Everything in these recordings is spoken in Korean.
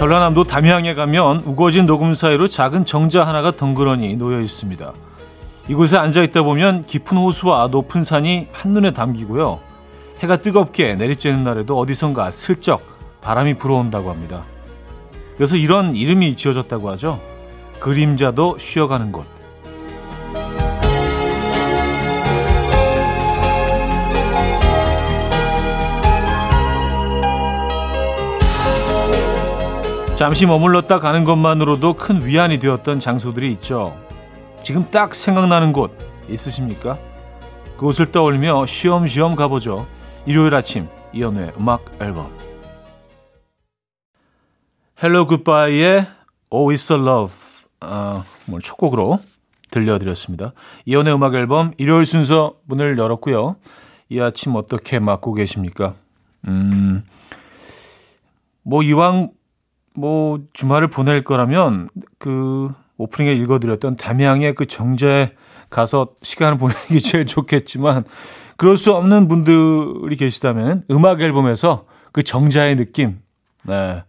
전라남도 담양에 가면 우거진 녹음 사이로 작은 정자 하나가 덩그러니 놓여 있습니다. 이곳에 앉아 있다 보면 깊은 호수와 높은 산이 한눈에 담기고요. 해가 뜨겁게 내리쬐는 날에도 어디선가 슬쩍 바람이 불어온다고 합니다. 그래서 이런 이름이 지어졌다고 하죠. 그림자도 쉬어가는 곳. 잠시 머물렀다 가는 것만으로도 큰 위안이 되었던 장소들이 있죠. 지금 딱 생각나는 곳 있으십니까? 그곳을 떠올리며 쉬엄쉬엄 가보죠. 일요일 아침 이연우의 음악 앨범 Hellogoodbye의 It's a Love 아, 오늘 첫 곡으로 들려드렸습니다. 이연우의 음악 앨범 일요일 순서 문을 열었고요. 이 아침 어떻게 맞고 계십니까? 음, 뭐 이왕 뭐 주말을 보낼 거라면 그 오프닝에 읽어드렸던 담양의 그 정자에 가서 시간을 보내는 게 제일 좋겠지만 그럴 수 없는 분들이 계시다면 음악 앨범에서 그 정자의 느낌, 네.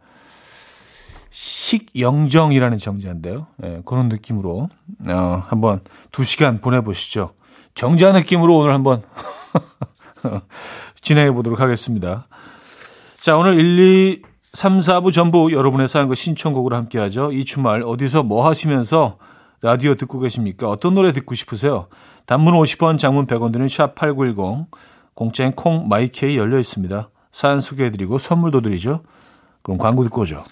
식영정이라는 정자인데요. 네, 그런 느낌으로 어, 한번 두 시간 보내보시죠. 정자 느낌으로 오늘 한번 진행해 보도록 하겠습니다. 자, 오늘 1, 2, 3, 4부 전부 여러분의 사연과 신청곡으로 함께하죠. 이 주말 어디서 뭐 하시면서 라디오 듣고 계십니까? 어떤 노래 듣고 싶으세요? 단문 50원, 장문 100원 드는 샵8910, 공짜인 콩 마이케이 열려 있습니다. 사연 소개해드리고 선물도 드리죠. 그럼 광고 듣고 오죠.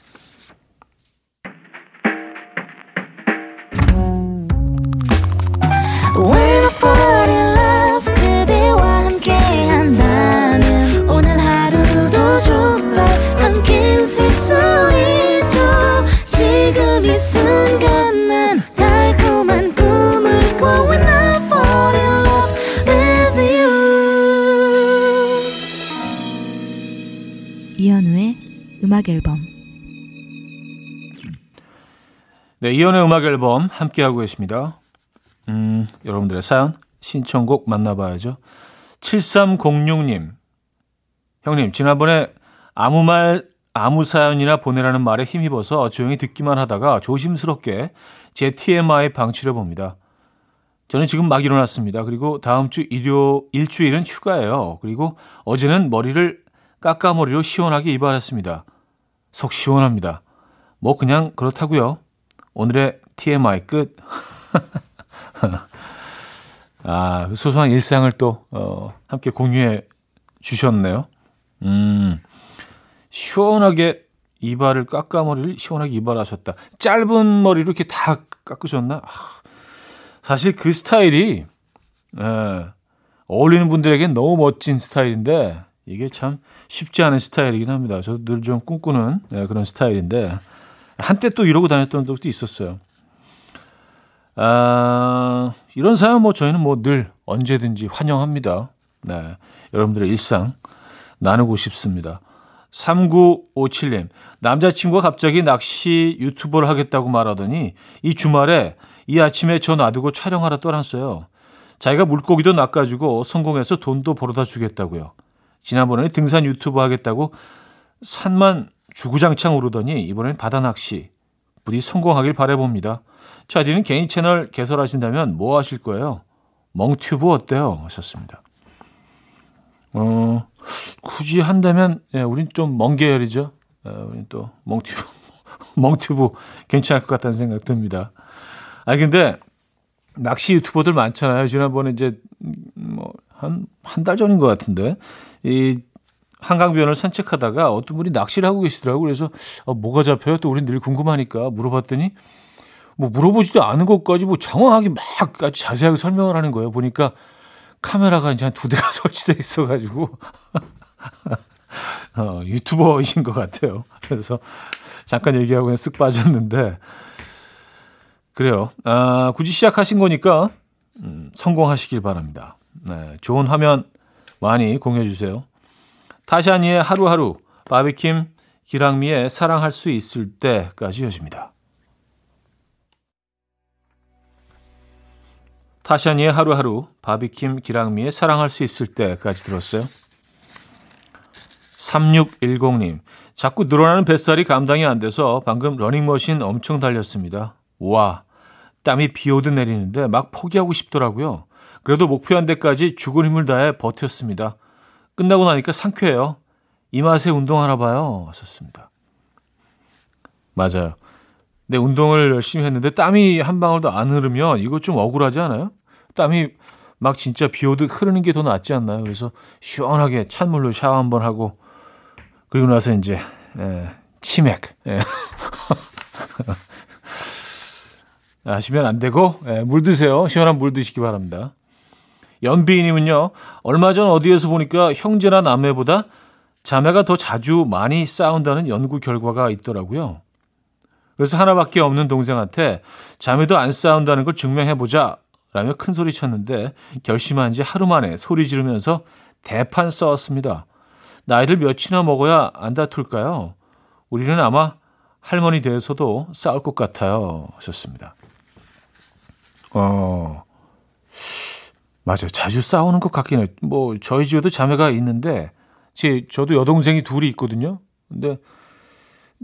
음악 앨범 네, 이연의 음악 앨범 함께 하고 계십니다. 음, 여러분들의 사연, 신청곡 만나봐야죠. 7306님. 형님, 지난번에 아무 말, 아무 사연이나 보내라는 말에 힘입어서 조용히 듣기만 하다가 조심스럽게 제 TMI 방치를 봅니다. 저는 지금 막 일어났습니다. 그리고 다음 주 일요, 일주일은 휴가예요. 그리고 어제는 머리를 깎아머리로 시원하게 이발했습니다. 속 시원합니다. 뭐 그냥 그렇다고요. 오늘의 TMI 끝. 아, 그 소소한 일상을 또 어, 함께 공유해 주셨네요. 음. 시원하게 이발을 깎아머리를 시원하게 이발하셨다. 짧은 머리로 이렇게 다 깎으셨나? 아, 사실 그 스타일이 에, 어울리는 분들에겐 너무 멋진 스타일인데 이게 참 쉽지 않은 스타일이긴 합니다. 저도 늘 좀 꿈꾸는 네, 그런 스타일인데 한때 또 이러고 다녔던 적도 있었어요. 아, 이런 사연 뭐 저희는 뭐 늘 언제든지 환영합니다. 네. 여러분들의 일상 나누고 싶습니다. 3957님, 남자친구가 갑자기 낚시 유튜버를 하겠다고 말하더니 이 주말에 이 아침에 저 놔두고 촬영하러 떠났어요. 자기가 물고기도 낚아주고 성공해서 돈도 벌어다 주겠다고요. 지난번에 등산 유튜브 하겠다고 산만 주구장창 오르더니 이번엔 바다 낚시 부디 성공하길 바래봅니다. 차디는 개인 채널 개설하신다면 뭐 하실 거예요? 멍튜브 어때요? 하셨습니다. 어, 굳이 한다면, 예, 우린 좀먼 계열이죠. 예, 우린 또 멍튜브, 멍튜브 괜찮을 것 같다는 생각 듭니다. 아, 근데 낚시 유튜버들 많잖아요. 지난번에 이제, 뭐, 한, 한 달 전인 것 같은데. 이 한강변을 산책하다가 어떤 분이 낚시를 하고 계시더라고요. 그래서 어, 뭐가 잡혀요? 또 우린 늘 궁금하니까 물어봤더니 뭐 물어보지도 않은 것까지 뭐 장황하게 막 아주 자세하게 설명을 하는 거예요. 보니까 카메라가 이제 한 두 대가 설치돼 있어가지고 어, 유튜버이신 것 같아요. 그래서 잠깐 얘기하고 그냥 쓱 빠졌는데 그래요. 아, 굳이 시작하신 거니까 음, 성공하시길 바랍니다. 네, 좋은 화면 많이 공유해 주세요. 타샤니의 하루하루, 바비킴, 기랑미의 사랑할 수 있을 때까지 이어집니다. 타샤니의 하루하루, 바비킴, 기랑미의 사랑할 수 있을 때까지 들었어요. 3610님, 자꾸 늘어나는 뱃살이 감당이 안 돼서 방금 러닝머신 엄청 달렸습니다. 와, 땀이 비 오듯 내리는데 막 포기하고 싶더라고요. 그래도 목표한 데까지 죽은 힘을 다해 버텼습니다. 끝나고 나니까 상쾌해요. 이 맛에 운동하나 봐요. 하셨습니다. 맞아요. 내 운동을 열심히 했는데 땀이 한 방울도 안 흐르면 이거 좀 억울하지 않아요? 땀이 막 진짜 비 오듯 흐르는 게 더 낫지 않나요? 그래서 시원하게 찬물로 샤워 한번 하고 그리고 나서 이제 예, 치맥 예. 하시면 안 되고 예, 물 드세요. 시원한 물 드시기 바랍니다. 연비님은요 얼마 전 어디에서 보니까 형제나 남매보다 자매가 더 자주 많이 싸운다는 연구 결과가 있더라고요. 그래서 하나밖에 없는 동생한테 자매도 안 싸운다는 걸 증명해보자 라며 큰 소리 쳤는데 결심한 지 하루 만에 소리 지르면서 대판 싸웠습니다. 나이를 몇이나 먹어야 안 다툴까요? 우리는 아마 할머니 대해서도 싸울 것 같아요. 하셨습니다. 어, 맞아요. 자주 싸우는 것 같긴 해요. 뭐, 저희 집에도 자매가 있는데, 제, 저도 여동생이 둘이 있거든요. 근데,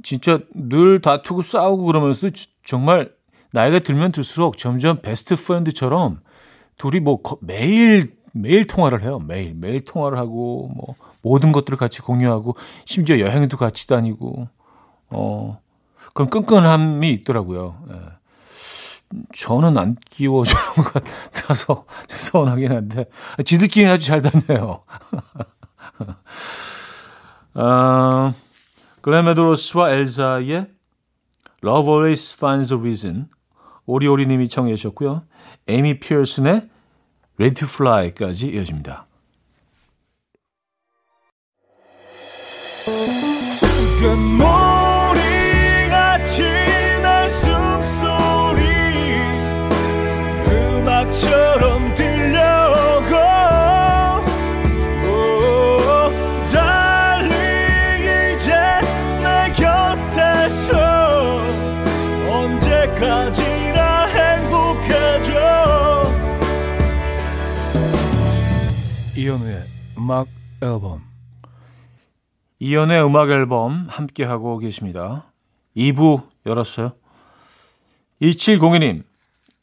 진짜 늘 다투고 싸우고 그러면서도 정말 나이가 들면 들수록 점점 베스트 프렌드처럼 둘이 뭐 매일 매일 통화를 해요. 매일 매일 통화를 하고 뭐 모든 것들을 같이 공유하고 심지어 여행도 같이 다니고 어 그런 끈끈함이 있더라고요. 예. 저는 안 끼워주는 것 같아서 서운하긴 한데 지들끼리 아주 잘 다녀요. 아, 글래메드로스와 엘사의 Love Always Finds a Reason 오리오리님이 청해 주셨고요. 에미 피어슨의 Ready to Fly까지 이어집니다. 금모 음악 앨범 이연의 음악 앨범 함께 하고 계십니다. 2부 열었어요. 2702님,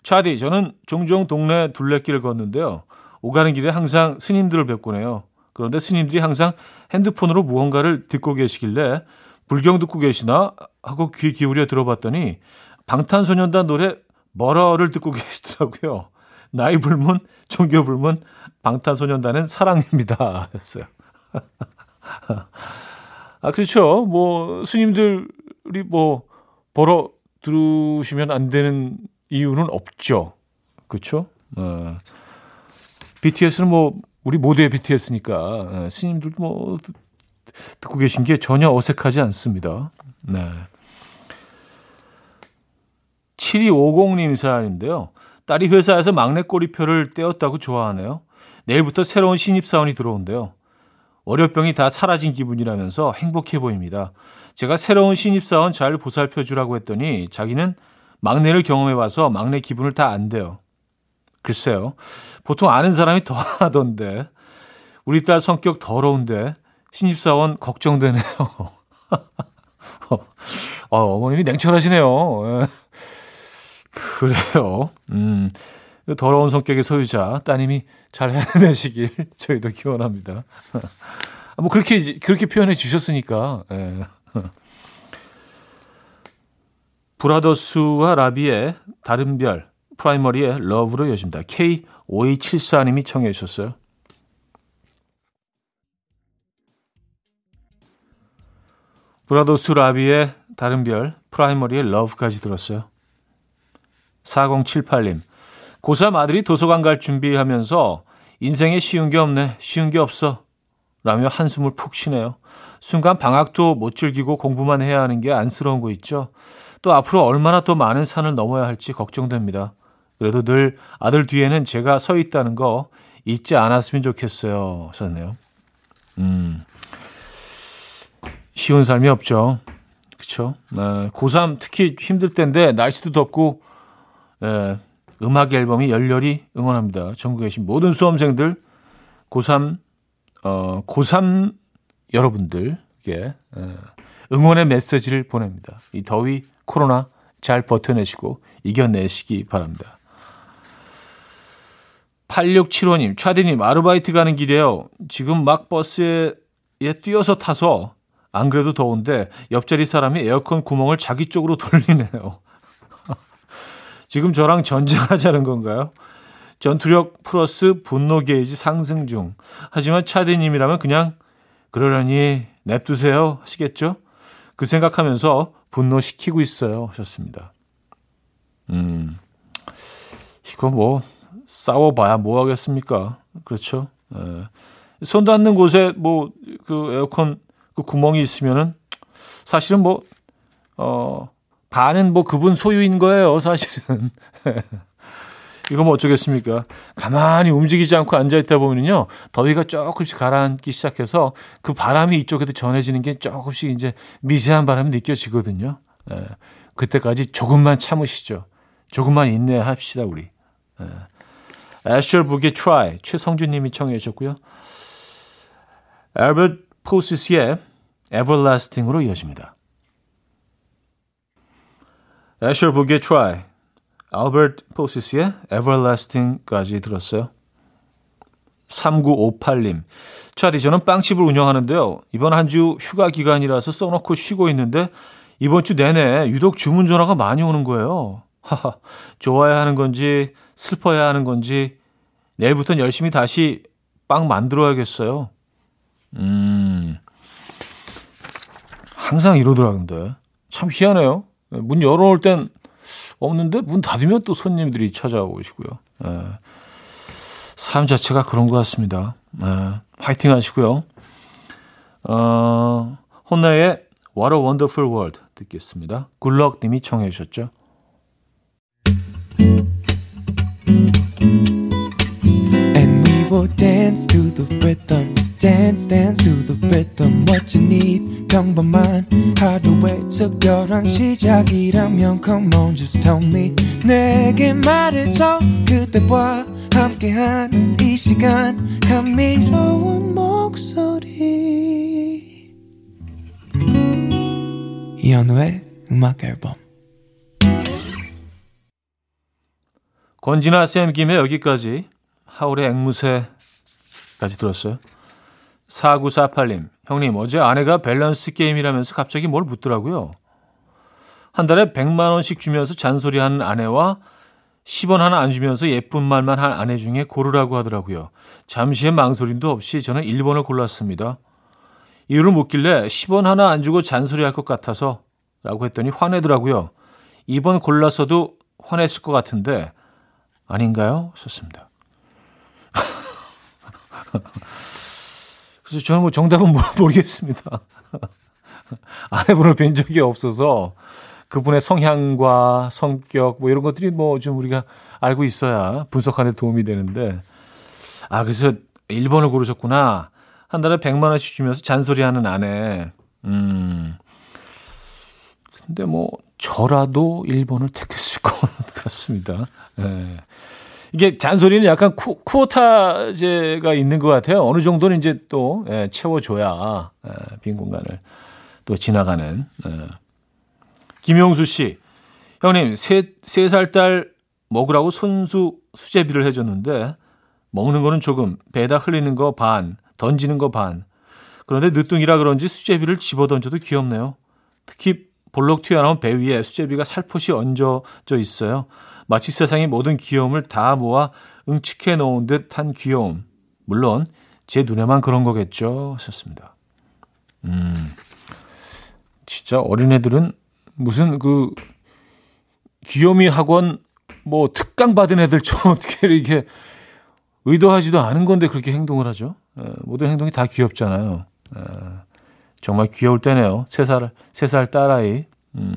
차디, 저는 종종 동네 둘레길을 걷는데요. 오가는 길에 항상 스님들을 뵙곤 해요. 그런데 스님들이 항상 핸드폰으로 무언가를 듣고 계시길래 불경 듣고 계시나 하고 귀 기울여 들어봤더니 방탄소년단 노래 머러를 듣고 계시더라고요. 나이 불문, 종교 불문, 방탄소년단은 사랑입니다. 였어요. 아, 그렇죠. 뭐, 스님들이 뭐, 벌어 들으시면 안 되는 이유는 없죠. 그렇죠? 어, BTS는 뭐, 우리 모두의 BTS니까, 어, 스님들도 뭐, 듣고 계신 게 전혀 어색하지 않습니다. 네. 7250님 사연인데요. 딸이 회사에서 막내 꼬리표를 떼었다고 좋아하네요. 내일부터 새로운 신입사원이 들어온대요. 월요병이 다 사라진 기분이라면서 행복해 보입니다. 제가 새로운 신입사원 잘 보살펴 주라고 했더니 자기는 막내를 경험해 봐서 막내 기분을 다 안돼요. 글쎄요. 보통 아는 사람이 더 하던데. 우리 딸 성격 더러운데 신입사원 걱정되네요. 어, 어머님이 냉철하시네요. 예. 그래요. 음. 더러운 성격의 소유자 따님이 잘 해내시길 저희도 기원합니다. 뭐 그렇게 그렇게 표현해 주셨으니까. 예. 브라더스와 라비의 다른 별 프라이머리의 러브로 여집니다. K5274님이 청해 주셨어요. 브라더스 라비의 다른 별 프라이머리의 Love까지 들었어요. 4078님 고3 아들이 도서관 갈 준비하면서 인생에 쉬운 게 없네, 쉬운 게 없어. 라며 한숨을 푹 쉬네요. 순간 방학도 못 즐기고 공부만 해야 하는 게 안쓰러운 거 있죠. 또 앞으로 얼마나 더 많은 산을 넘어야 할지 걱정됩니다. 그래도 늘 아들 뒤에는 제가 서 있다는 거 잊지 않았으면 좋겠어요. 하셨네요. 음. 쉬운 삶이 없죠. 그쵸? 네, 고3 특히 힘들 때인데 날씨도 덥고, 네, 음악 앨범이 열렬히 응원합니다. 전국에 계신 모든 수험생들 고3 어 고3 여러분들께 어, 응원의 메시지를 보냅니다. 이 더위 코로나 잘 버텨내시고 이겨내시기 바랍니다. 8675님, 차디님, 아르바이트 가는 길이에요. 지금 막 버스에 뛰어서 타서 안 그래도 더운데 옆자리 사람이 에어컨 구멍을 자기 쪽으로 돌리네요. 지금 저랑 전쟁하자는 건가요? 전투력 플러스 분노 게이지 상승 중. 하지만 차디님이라면 그냥 그러려니 냅두세요 하시겠죠? 그 생각하면서 분노시키고 있어요 하셨습니다. 음, 이거 뭐 싸워봐야 뭐 하겠습니까? 그렇죠? 에. 예. 손 닿는 곳에 뭐 그 에어컨 그 구멍이 있으면은 사실은 뭐, 어, 반은 뭐 그분 소유인 거예요, 사실은. 이거 뭐 어쩌겠습니까? 가만히 움직이지 않고 앉아있다 보면요. 더위가 조금씩 가라앉기 시작해서 그 바람이 이쪽에도 전해지는 게 조금씩 이제 미세한 바람이 느껴지거든요. 예. 그때까지 조금만 참으시죠. 조금만 인내합시다, 우리. 예. 애셔 북의 Try 최성준 님이 청해 주셨고요. 앨버트 포시스의 Everlasting으로 이어집니다. 애셔 북의 Try 앨버트 포시스의 Everlasting까지 들었어요. 3958님. 차디, 저는 빵집을 운영하는데요. 이번 한 주 휴가 기간이라서 써놓고 쉬고 있는데, 이번 주 내내 유독 주문 전화가 많이 오는 거예요. 하하, 좋아야 하는 건지, 슬퍼야 하는 건지, 내일부터는 열심히 다시 빵 만들어야겠어요. 음, 항상 이러더라, 근데. 참 희한해요. 문 열어놓을 땐 없는데 문 닫으면 또 손님들이 찾아오시고요. 예. 삶 자체가 그런 것 같습니다. 예. 파이팅 하시고요. 어, 혼나의 What a Wonderful World 듣겠습니다. 굴럭 님이 청해 주셨죠. Dance dance to the rhythm what you need. 평범한 하루의 특별한 시작이라면 come on just tell me. 내게 말해줘. 그대와 함께한 이 시간. 감미로운 목소리. 이현우의 음악 앨범. 권진아 쌤 김에 여기까지. 하울의 앵무새까지 들었어요. 4948님, 형님, 어제 아내가 밸런스 게임이라면서 갑자기 뭘 묻더라고요. 한 달에 100만원씩 주면서 잔소리하는 아내와 10원 하나 안 주면서 예쁜 말만 한 아내 중에 고르라고 하더라고요. 잠시의 망설임도 없이 저는 1번을 골랐습니다. 이유를 묻길래 10원 하나 안 주고 잔소리할 것 같아서 라고 했더니 화내더라고요. 2번 골랐어도 화냈을 것 같은데 아닌가요? 썼습니다. 그래서 저는 뭐 정답은 모르겠습니다. 아내분을 뵌 적이 없어서 그분의 성향과 성격 뭐 이런 것들이 뭐 좀 우리가 알고 있어야 분석하는 데 도움이 되는데 아 그래서 1번을 고르셨구나. 한 달에 100만 원씩 주면서 잔소리하는 아내. 음. 근데 뭐 저라도 1번을 택했을 것 같습니다. 예. 네. 이게 잔소리는 약간 쿠, 쿠오타제가 있는 것 같아요. 어느 정도는 이제 또 예, 채워줘야 예, 빈 공간을 또 지나가는. 예. 김용수 씨, 형님 세 세 살 딸 먹으라고 손수 수제비를 해줬는데 먹는 거는 조금 배에다 흘리는 거 반, 던지는 거 반. 그런데 늦둥이라 그런지 수제비를 집어 던져도 귀엽네요. 특히 볼록 튀어나온 배 위에 수제비가 살포시 얹어져 있어요. 마치 세상의 모든 귀여움을 다 모아 응축해 놓은 듯한 귀여움. 물론 제 눈에만 그런 거겠죠. 하셨습니다. 음, 진짜 어린애들은 무슨 그 귀요미 학원 뭐 특강 받은 애들처럼 어떻게 이렇게 의도하지도 않은 건데 그렇게 행동을 하죠. 에, 모든 행동이 다 귀엽잖아요. 에, 정말 귀여울 때네요. 세 살, 세 살 딸아이. 음.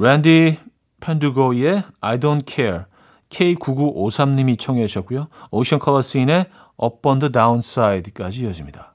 랜디 펜두고의 I Don't Care K9953님이 청해 주셨고요. 오션 컬러 씬의 Up on the Downside까지 이어집니다.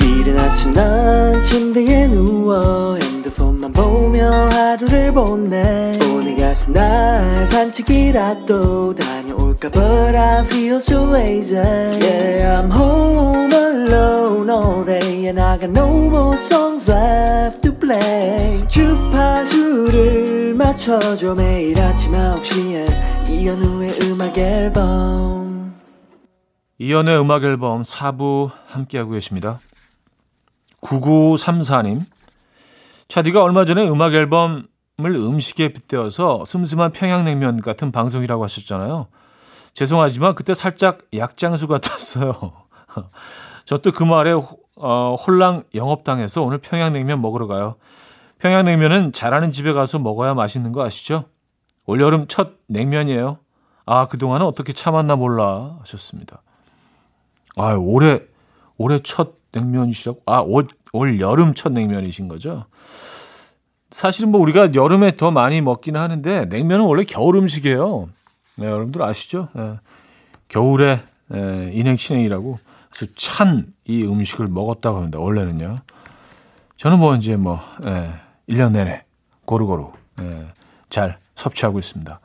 이른 아침 난 침대에 누워 핸드폰만 보며 하루를 보내 오늘 같은 날 산책이라도 다녀 올까 But I feel so lazy Yeah I'm home alone all day And I got no more songs left to play 주파수를 맞춰줘 매일 아침 9시에 이현우의 음악 앨범 이연의 음악 앨범 4부 함께하고 계십니다. 9934님. 차디가 얼마 전에 음악 앨범을 음식에 빗대어서 슴슴한 평양냉면 같은 방송이라고 하셨잖아요. 죄송하지만 그때 살짝 약장수 같았어요. 저 또 그 말에 어, 홀랑 영업당해서 오늘 평양냉면 먹으러 가요. 평양냉면은 잘하는 집에 가서 먹어야 맛있는 거 아시죠? 올여름 첫 냉면이에요. 아, 그동안은 어떻게 참았나 몰라 하셨습니다. 아, 올해 올해 첫 냉면이시라고? 아, 올, 올 여름 첫 냉면이신 거죠? 사실은 뭐 우리가 여름에 더 많이 먹기는 하는데 냉면은 원래 겨울 음식이에요. 네, 여러분들 아시죠? 네, 겨울에 네, 인행신행이라고 그래서 찬이 음식을 먹었다고 합니다. 원래는요. 저는 뭐 이제 뭐 예, 1년 내내 고루고루 예, 잘 섭취하고 있습니다.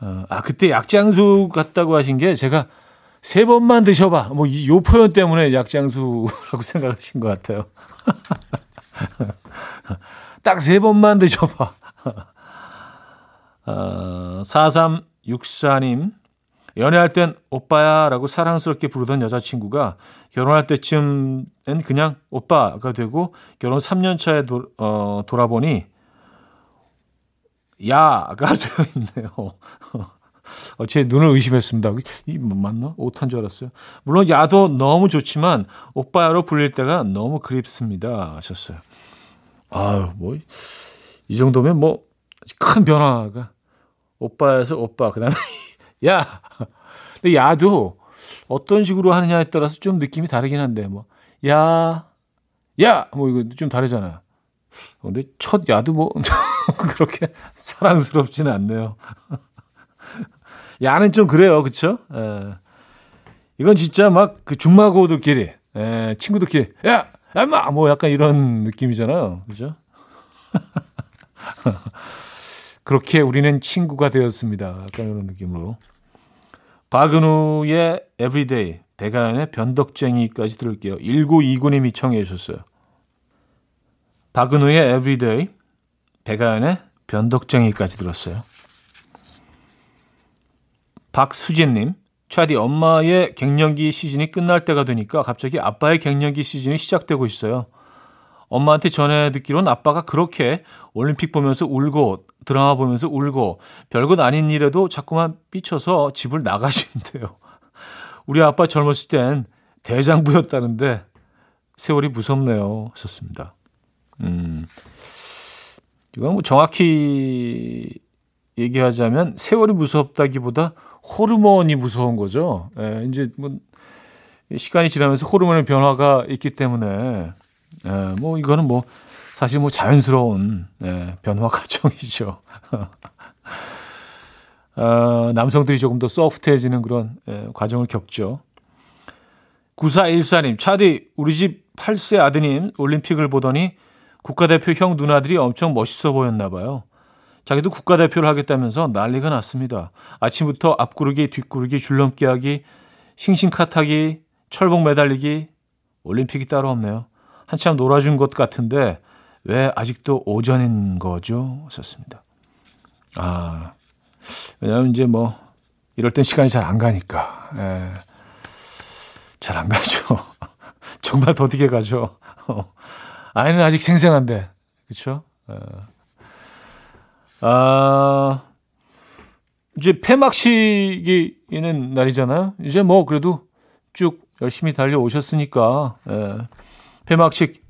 어, 아 그때 약장수 같다고 하신 게 제가 세 번만 드셔봐. 뭐, 이, 요 표현 때문에 약장수라고 생각하신 것 같아요. 딱 세 번만 드셔봐. 어, 4364님, 연애할 땐 오빠야 라고 사랑스럽게 부르던 여자친구가 결혼할 때쯤엔 그냥 오빠가 되고 결혼 3년 차에 도, 어, 돌아보니 야가 되어 있네요. 어, 제 눈을 의심했습니다. 이뭐 맞나? 오탄 줄 알았어요. 물론 야도 너무 좋지만 오빠야로 불릴 때가 너무 그립습니다. 하셨어요. 아유, 뭐, 이 정도면 뭐, 큰 변화가. 오빠에서 오빠, 그 다음에, 야! 근데 야도 어떤 식으로 하느냐에 따라서 좀 느낌이 다르긴 한데, 뭐, 야, 야! 뭐, 이거 좀 다르잖아요. 근데 첫 야도 뭐, 그렇게 사랑스럽지는 않네요. 야는 좀 그래요. 그쵸? 에. 예. 이건 진짜 막 그 중마고들끼리, 에, 예, 친구들끼리, 야! 야마! 뭐 약간 이런 느낌이잖아요. 그죠? 그렇게 우리는 친구가 되었습니다. 약간 이런 느낌으로. 박은우의 Everyday, 배가연의 변덕쟁이까지 들을게요. 1929님이 청해 주셨어요. 박은우의 Everyday, 배가연의 변덕쟁이까지 들었어요. 박수진님, 차디 엄마의 갱년기 시즌이 끝날 때가 되니까 갑자기 아빠의 갱년기 시즌이 시작되고 있어요. 엄마한테 전해 듣기로는 아빠가 그렇게 올림픽 보면서 울고 드라마 보면서 울고 별것 아닌 일에도 자꾸만 삐쳐서 집을 나가신대요. 우리 아빠 젊었을 땐 대장부였다는데 세월이 무섭네요. 하셨습니다. 음, 이건 뭐 정확히 얘기하자면 세월이 무섭다기보다 호르몬이 무서운 거죠. 예, 이제 뭐 시간이 지나면서 호르몬의 변화가 있기 때문에 예, 뭐 이거는 뭐 사실 뭐 자연스러운 예, 변화 과정이죠. 어, 남성들이 조금 더 소프트해지는 그런 예, 과정을 겪죠. 9414님, 차디, 우리 집 8세 아드님 올림픽을 보더니 국가대표 형 누나들이 엄청 멋있어 보였나 봐요. 자기도 국가대표를 하겠다면서 난리가 났습니다. 아침부터 앞구르기, 뒷구르기, 줄넘기 하기, 싱싱카 타기, 철봉 매달리기, 올림픽이 따로 없네요. 한참 놀아준 것 같은데 왜 아직도 오전인 거죠? 썼습니다. 아, 왜냐면 이제 뭐 이럴 땐 시간이 잘 안 가니까. 예. 잘 안 가죠. 정말 더디게 가죠. 아이는 아직 생생한데. 그렇죠? 예. 아, 이제 폐막식이 있는 날이잖아요. 이제 뭐 그래도 쭉 열심히 달려오셨으니까, 예. 폐막식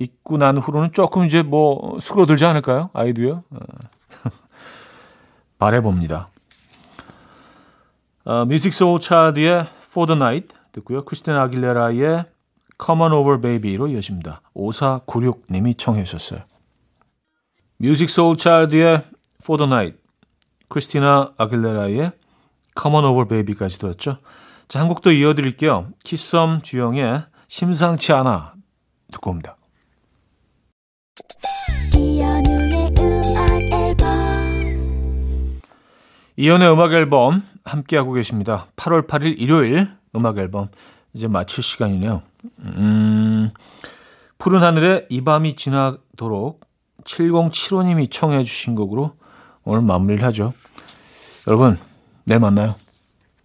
있고 난 후로는 조금 이제 뭐 수그러들지 않을까요? 아이도요. 어. 바래봅니다. 어, 뮤직 소울 차드의 For the Night 듣고요. 크리스틴 아길레라의 Come on over baby로 이어집니다. 5496님이 청해 주셨어요. 뮤직 소울 차일드의 For the Night, 크리스티나 아길레라의 Come on over baby까지 들었죠. 자, 한 곡 더 이어드릴게요. 키썸 주영의 심상치 않아 듣고 옵니다. 이연의 음악 앨범 함께하고 계십니다. 8월 8일 일요일 음악 앨범 이제 마칠 시간이네요. 음, 푸른 하늘에 이 밤이 지나도록 7075님이 청해 주신 곡으로 오늘 마무리를 하죠. 여러분, 내일 만나요.